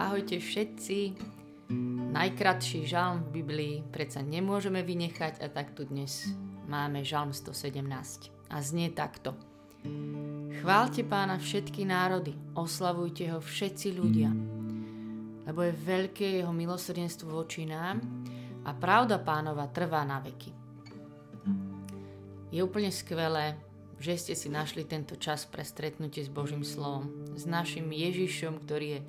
Ahojte všetci. Najkratší žalm v Biblii predsa nemôžeme vynechať a tak tu dnes máme žalm 117. A znie takto. Chválte pána všetky národy, oslavujte ho všetci ľudia, lebo je veľké jeho milosrdenstvo voči nám a pravda pánova trvá na veky. Je úplne skvelé, že ste si našli tento čas pre stretnutie s Božím slovom, s našim Ježišom, ktorý je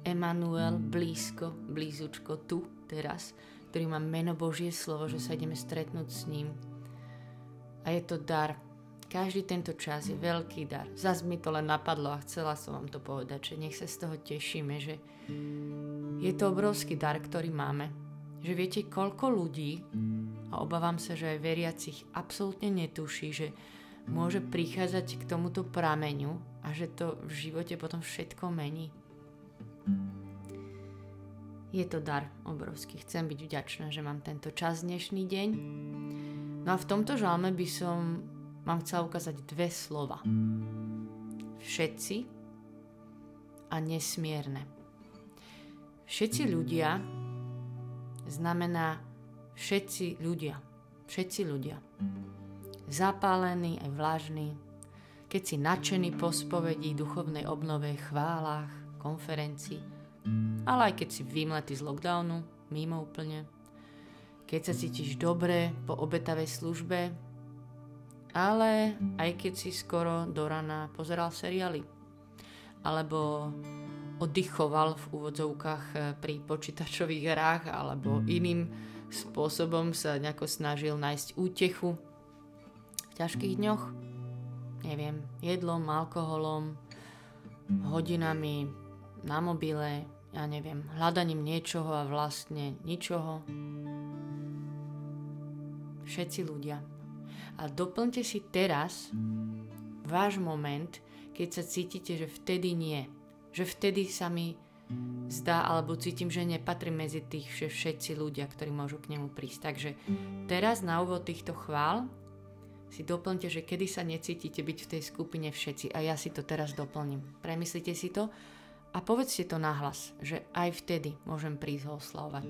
Emanuel blízko, blízučko tu, teraz, ktorý má meno Božie slovo, že sa ideme stretnúť s ním. A je to dar. Každý tento čas je veľký dar. Zas mi to len napadlo a chcela som vám to povedať, že nech sa z toho tešíme, že je to obrovský dar, ktorý máme. Že viete, koľko ľudí, a obávam sa, že aj veriacich absolútne netuší, že môže prichádzať k tomuto prameňu a že to v živote potom všetko mení. Je to dar obrovský. Chcem byť vďačná, že mám tento čas dnešný deň. No a v tomto žalme by som vám chcela ukázať dve slova. Všetci a nesmierne. Všetci ľudia znamená všetci ľudia. Všetci ľudia zapálený aj vlažný, keď si nadšený po spovedí, duchovnej obnove, chválach, konferencii, ale aj keď si vymletý z lockdownu, mimo úplne, keď sa cítiš dobre po obetavej službe, ale aj keď si skoro do rana pozeral seriály, alebo oddychoval v úvodzovkách eh, pri počítačových hrách, alebo iným spôsobom sa nejako snažil nájsť útechu ťažkých dňoch, neviem, jedlom, alkoholom, hodinami na mobile, ja neviem, hľadaním niečoho a vlastne ničoho. Všetci ľudia. A doplňte si teraz váš moment, keď sa cítite, že vtedy nie. Že vtedy sa mi zdá alebo cítim, že nepatrím medzi tých všetci ľudia, ktorí môžu k nemu prísť. Takže teraz na úvod týchto chvál si doplňte, že kedy sa necítite byť v tej skupine všetci. A ja si to teraz doplním. Premyslite si to a povedzte to nahlas, že aj vtedy môžem prísť ho oslavovať.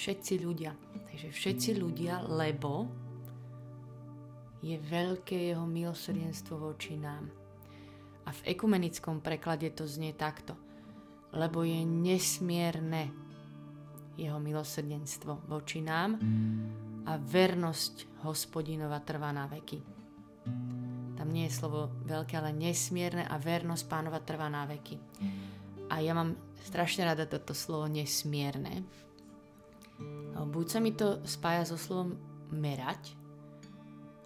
všetci ľudia. Takže všetci ľudia, lebo je veľké jeho milosrdenstvo voči nám. A v ekumenickom preklade to znie takto. Lebo je nesmierne jeho milosrdenstvo voči nám a vernosť hospodinova trvá na veky. Tam nie je slovo veľké, ale nesmierne a vernosť pánova trvá na veky. A ja mám strašne rada toto slovo nesmierne, buď sa mi to spája so slovom merať,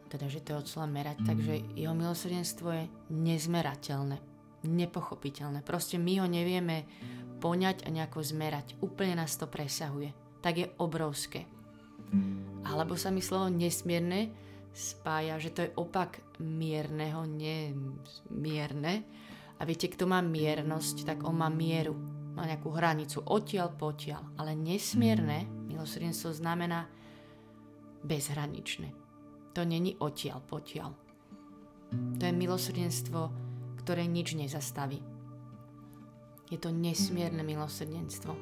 teda že to je od slova merať, takže jeho milosrdenstvo je nezmerateľné, nepochopiteľné. Proste my ho nevieme poňať a nejako zmerať. Úplne nás to presahuje. Tak je obrovské. Alebo sa mi slovo nesmierne spája, že to je opak mierneho, nemierne. A viete, kto má miernosť, tak on má mieru. Má nejakú hranicu odtiaľ potiaľ. Ale nesmierne Milosrdenstvo znamená bezhraničné. To není odtiaľ potiaľ. To je milosrdenstvo, ktoré nič nezastaví. Je to nesmierne milosrdenstvo.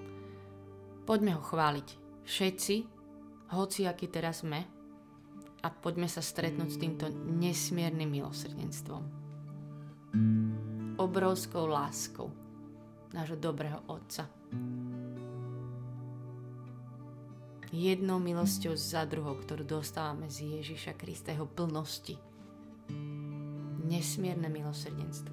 Poďme ho chváliť. Všetci, hoci aký teraz sme, a poďme sa stretnúť s týmto nesmiernym milosrdenstvom. Obrovskou láskou nášho dobrého Otca jednou milosťou za druhou, ktorú dostávame z Ježiša Krista, plnosti. Nesmierne milosrdenstvo.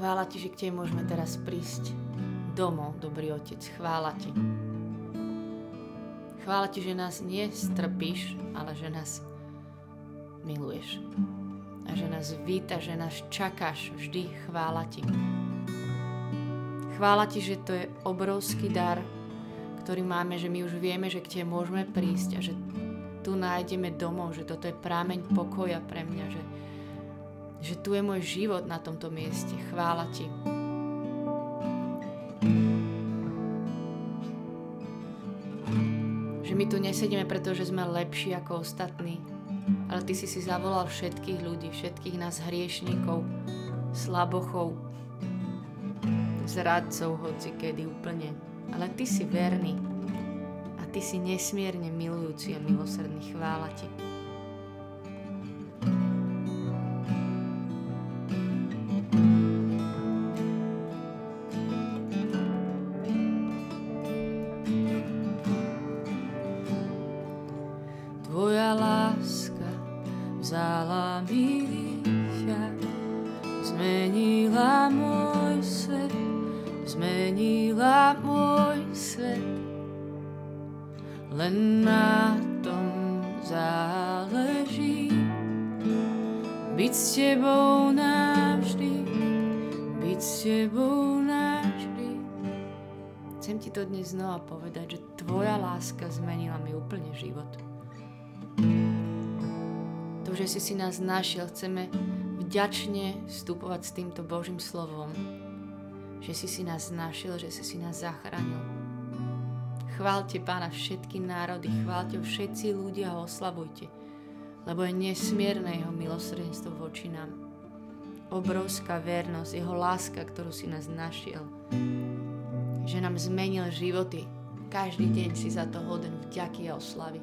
Chvála ti, že k tebe môžeme teraz prísť domov, dobrý Otec. Chvála Ti. Chvála Ti, že nás nestrpíš, ale že nás miluješ. A že nás víta, že nás čakáš vždy. Chvála ti. Chvála ti, že to je obrovský dar, ktorý máme, že my už vieme, že k tebe môžeme prísť a že tu nájdeme domov, že toto je prámeň pokoja pre mňa, že, že tu je môj život na tomto mieste. Chvála ti. Nesedíme, pretože sme lepší ako ostatní, ale ty si si zavolal všetkých ľudí, všetkých nás hriešníkov, slabochov, zradcov, hoci kedy úplne. Ale ty si verný a ty si nesmierne milujúci a milosrdný. Chvála ti. Byť s tebou navždy, byť s tebou navždy. Chcem ti to dnes znova povedať, že tvoja láska zmenila mi úplne život. To, že si si nás našiel, chceme vďačne vstupovať s týmto Božím slovom, že si si nás našiel, že si si nás zachránil Chválte Pána všetky národy, chválte všetci ľudia a oslavujte, lebo je nesmierne jeho milosrdenstvo voči nám. Obrovská vernosť, jeho láska, ktorú si nás našiel, že nám zmenil životy. Každý deň si za to hoden vďaky a oslavy.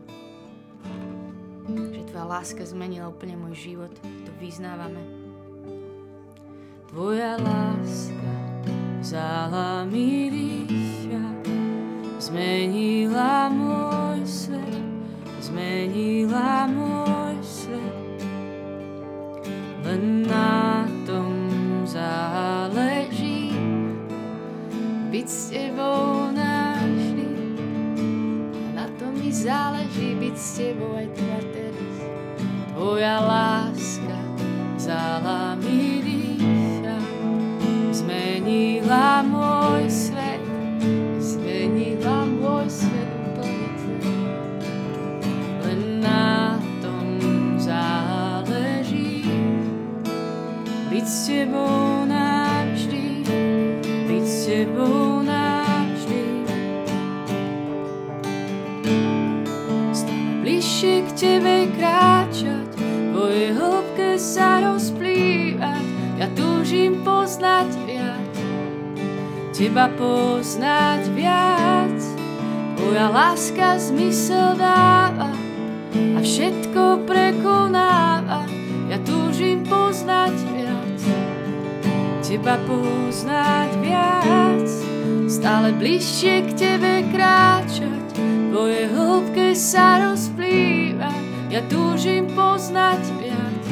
Že tvoja láska zmenila úplne môj život, to vyznávame. Tvoja láska vzala mi dýchať zmenila môj svet, zmenila môj s tebou navždy. Na tom mi záleží byť s tebou aj tu a teraz. Tvoja láska tebou k tebe kráčať, tvoje hĺbke sa rozplývať, ja túžim poznať viac, teba poznať viac. Tvoja láska zmysel dáva a všetko prekonáva, ja túžim poznať viac teba poznať viac, stále bližšie k tebe kráčať, tvoje hĺbke sa rozplýva, ja túžim poznať viac,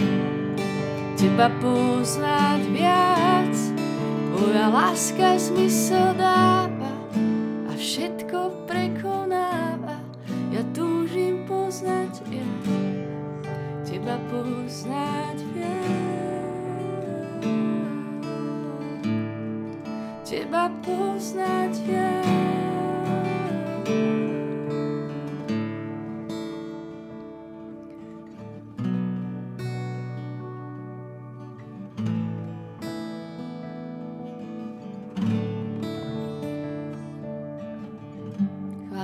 teba poznať viac, tvoja láska zmysel dáva a všetko prekonáva, ja túžim poznať viac, teba poznať viac. Teba poznať ti,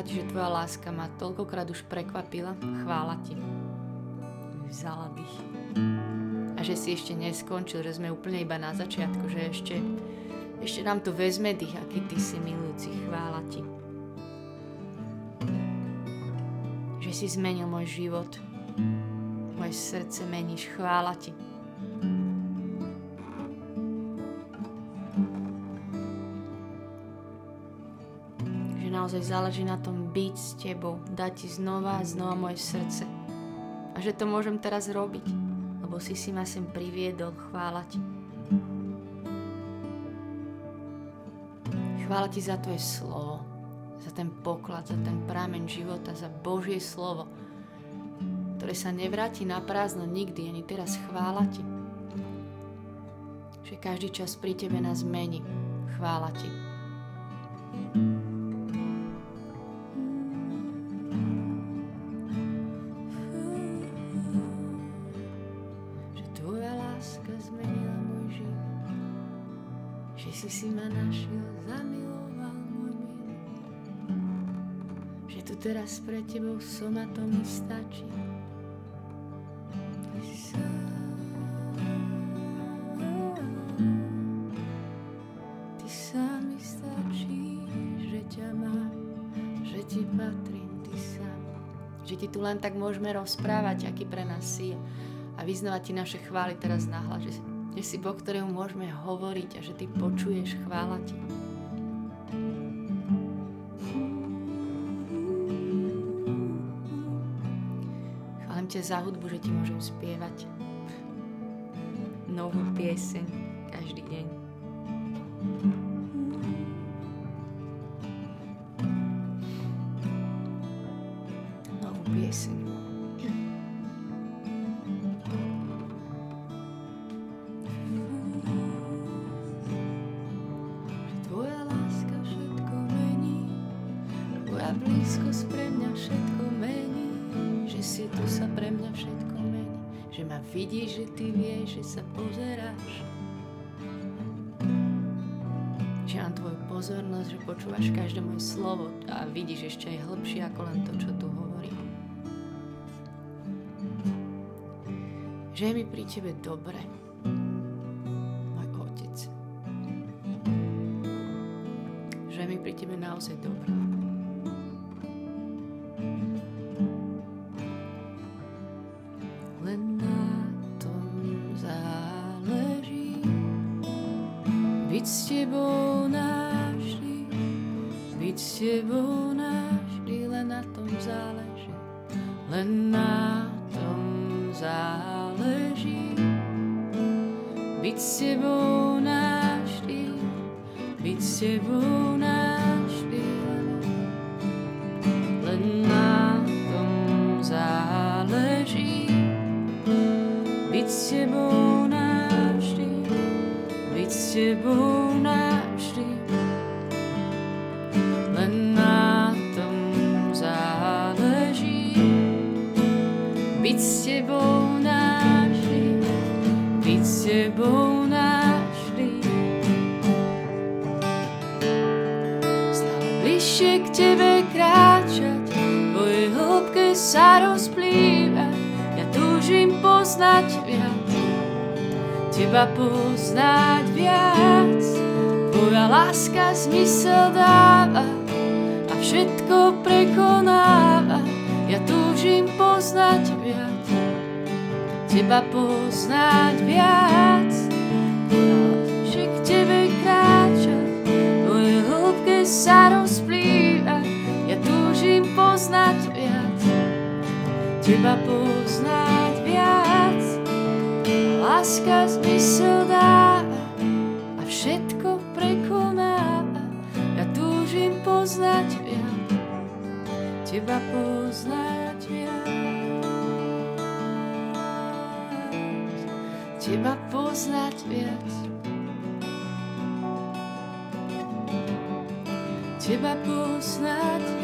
že tvoja láska ma toľkokrát už prekvapila. Chvála ti. Vzala dých. A že si ešte neskončil, že sme úplne iba na začiatku, že ešte ešte nám to vezme dých, aký ty si milujúci, chvála ti. Že si zmenil môj život, moje srdce meníš, chvála ti. Že naozaj záleží na tom byť s tebou, dať ti znova a znova moje srdce. A že to môžem teraz robiť, lebo si si ma sem priviedol, chvála ti. Chvála ti za tvoje slovo, za ten poklad, za ten prámen života, za Božie slovo. ktoré sa nevráti na prázdno nikdy, ani teraz chvála Ti. Že každý čas pri Tebe nás mení. Chvála Ti. Si si ma našiel, zamiloval môj milý. Že tu teraz pre Tebou som a to mi stačí. že ti tu len tak môžeme rozprávať, aký pre nás si a vyznávať ti naše chvály teraz nahlas, že, že si Boh, ktorému môžeme hovoriť a že ty počuješ chvála ti. Chválim ťa za hudbu, že ti môžem spievať novú pieseň každý deň. Vidíš, že ty vieš, že sa pozeráš. Že mám tvoju pozornosť, že počúvaš každé moje slovo a vidíš ešte aj hĺbšie ako len to, čo tu hovorím. Že je mi pri tebe dobre, môj otec. Že je mi pri tebe naozaj dobre. Tebou navždy, len na tom záleží, len na tom záleží. Byť s tebou navždy, byť s tebou teba poznať viac. Tvoja láska zmysel dáva a všetko prekonáva. Ja túžim poznať viac teba poznať viac. Že k tebe kráča, moje hĺbke sa rozplýva, ja túžim poznať viac. Teba poznať láska zmysel dáva a všetko prekonáva. Ja túžim poznať viac, teba poznať viac. teba poznať viac. Teba poznať viac.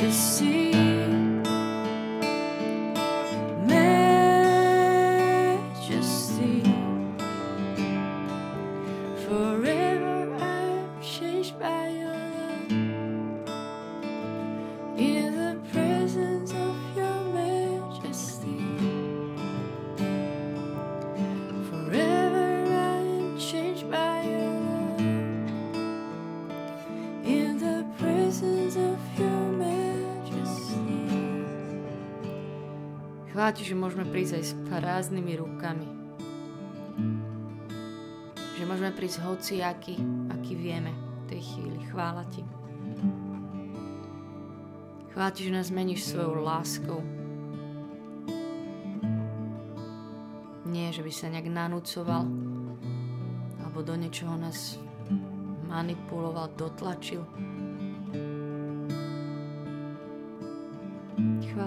to see. Ti, že môžeme prísť aj s prázdnymi rukami. Že môžeme prísť hoci aký, aký vieme v tej chvíli. Chvála Ti. Chvála Ti, že nás meníš svojou láskou. Nie, že by sa nejak nanúcoval alebo do niečoho nás manipuloval, dotlačil.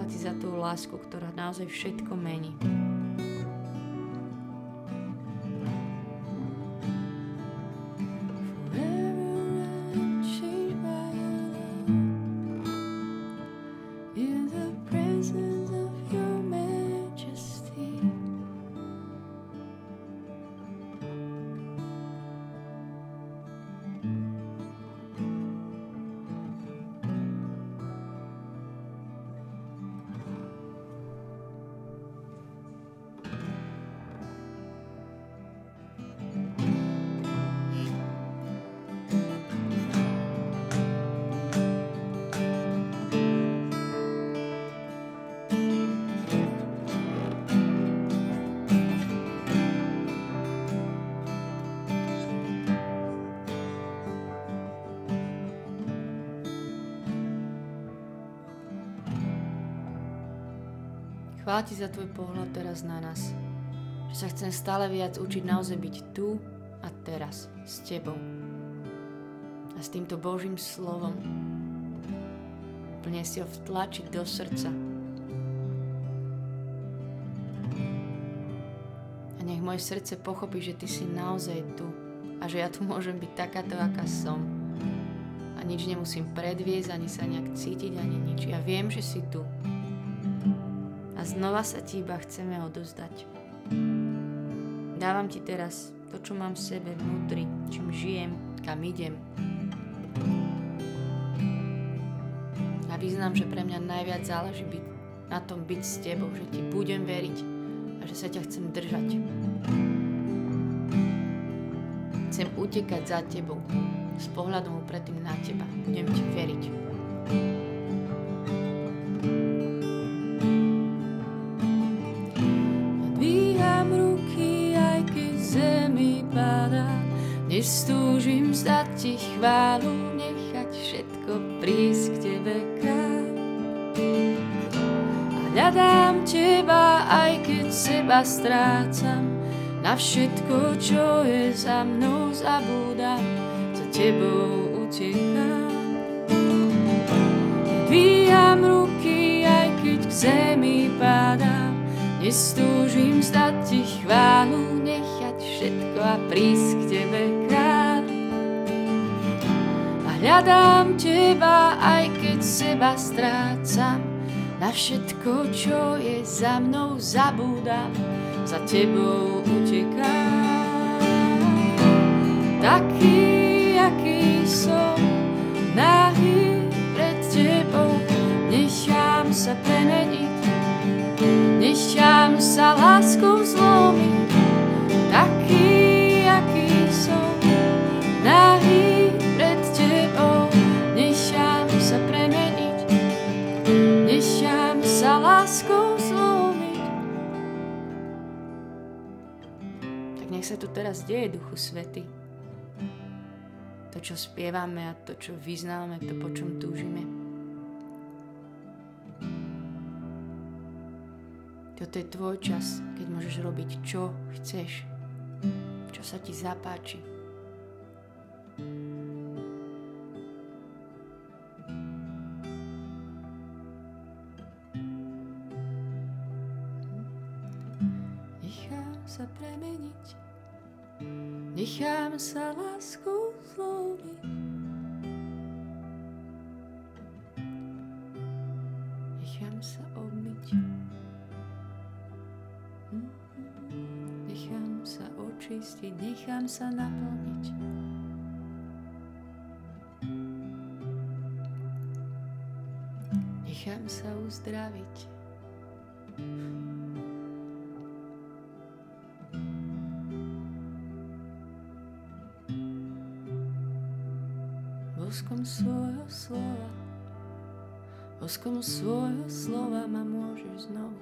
Chvála Ti za tú lásku, ktorá naozaj všetko mení. Chvála ti za tvoj pohľad teraz na nás. Že sa chcem stále viac učiť naozaj byť tu a teraz s tebou. A s týmto Božím slovom plne si ho vtlačiť do srdca. A nech moje srdce pochopí, že ty si naozaj tu a že ja tu môžem byť takáto, aká som. A nič nemusím predviesť, ani sa nejak cítiť, ani nič. Ja viem, že si tu a znova sa ti iba chceme odozdať. Dávam ti teraz to, čo mám v sebe vnútri, čím žijem, kam idem. A vyznám, že pre mňa najviac záleží byť, na tom byť s tebou, že ti budem veriť a že sa ťa chcem držať. Chcem utekať za tebou, s pohľadom predtým na teba. Budem ti veriť. Nestúžim zdať ti chválu, nechať všetko prísť k tebe kráľ. A hľadám teba, aj keď seba strácam, na všetko, čo je za mnou, zabúdam, za tebou utekám. Dvíham ruky, aj keď k zemi padám, nestúžim zdať ti chválu, nechať všetko a prísť k tebe Hľadám teba, aj keď seba strácam, na všetko, čo je za mnou, zabúdam, za tebou utekám. Taký, teraz deje, Duchu Svety. To, čo spievame a to, čo vyznáme, to, po čom túžime. Toto je tvoj čas, keď môžeš robiť, čo chceš, čo sa ti zapáči. sa premeniť. Nechám sa lásku zlomiť. Nechám sa obmyť. Nechám sa očistiť, nechám sa naplniť. Nechám sa uzdraviť. Voskom svojho slova ma môžeš znovu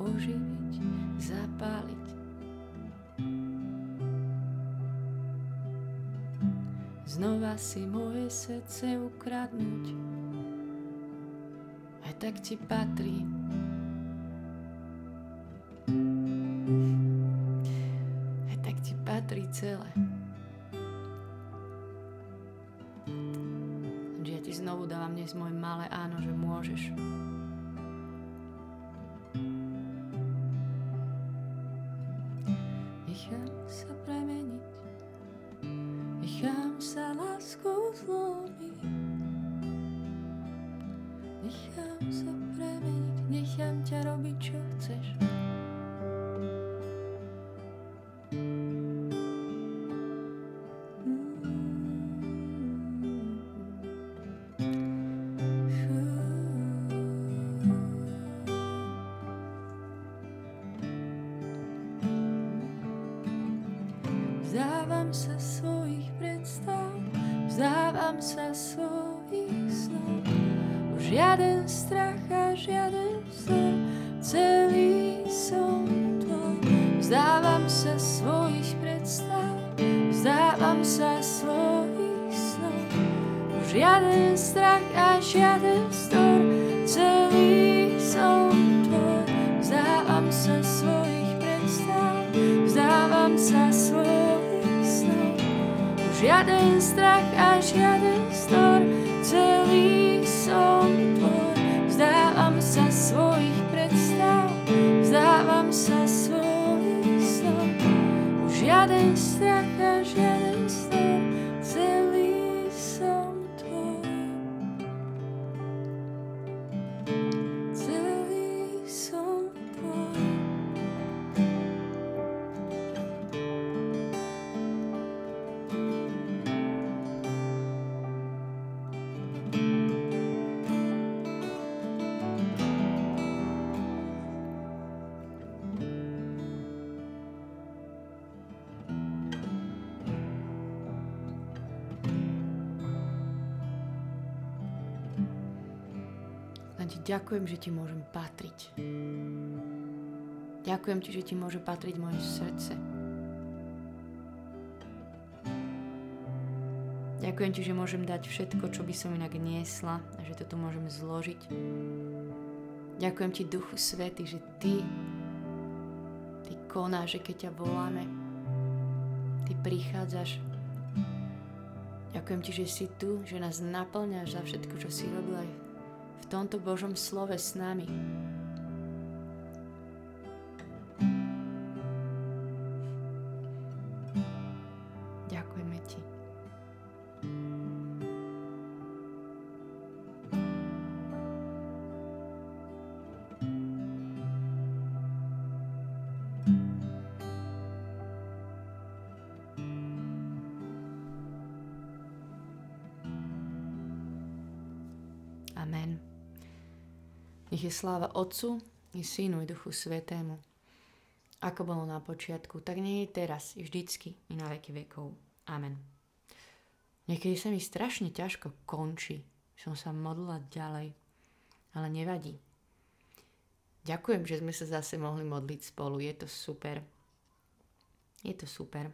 oživiť, zapáliť. Znova si moje srdce ukradnúť, aj tak ti patrí. Aj tak ti patrí celé. Dnes moje malé áno, že môžeš. Sa svojich predstav, vzdávam sa svojich snov. Už žiaden strach a žiaden vzor, celý som tvoj. Vzdávam sa svojich predstav, vzdávam sa svojich snov. Už žiaden strach a žiaden Žiaden strach a žiaden stor, celý som tvoj. Vzdávam sa svojich predstav, vzdávam sa svojich snov. Už žiaden strach a žiaden Len ti ďakujem, že ti môžem patriť. Ďakujem ti, že ti môže patriť moje srdce. Ďakujem ti, že môžem dať všetko, čo by som inak niesla a že to tu môžem zložiť. Ďakujem ti, Duchu Svety, že ty, ty konáš, že keď ťa voláme, ty prichádzaš. Ďakujem ti, že si tu, že nás naplňaš za všetko, čo si robil aj v tomto Božom slove s nami. Ďakujeme Ti. Amen. Je sláva Otcu i Synu i Duchu Svetému. Ako bolo na počiatku, tak nie je teraz, i vždycky, i na veky vekov. Amen. Niekedy sa mi strašne ťažko končí. Som sa modlila ďalej, ale nevadí. Ďakujem, že sme sa zase mohli modliť spolu. Je to super. Je to super.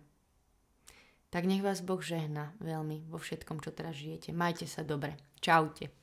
Tak nech vás Boh žehna veľmi vo všetkom, čo teraz žijete. Majte sa dobre. Čaute.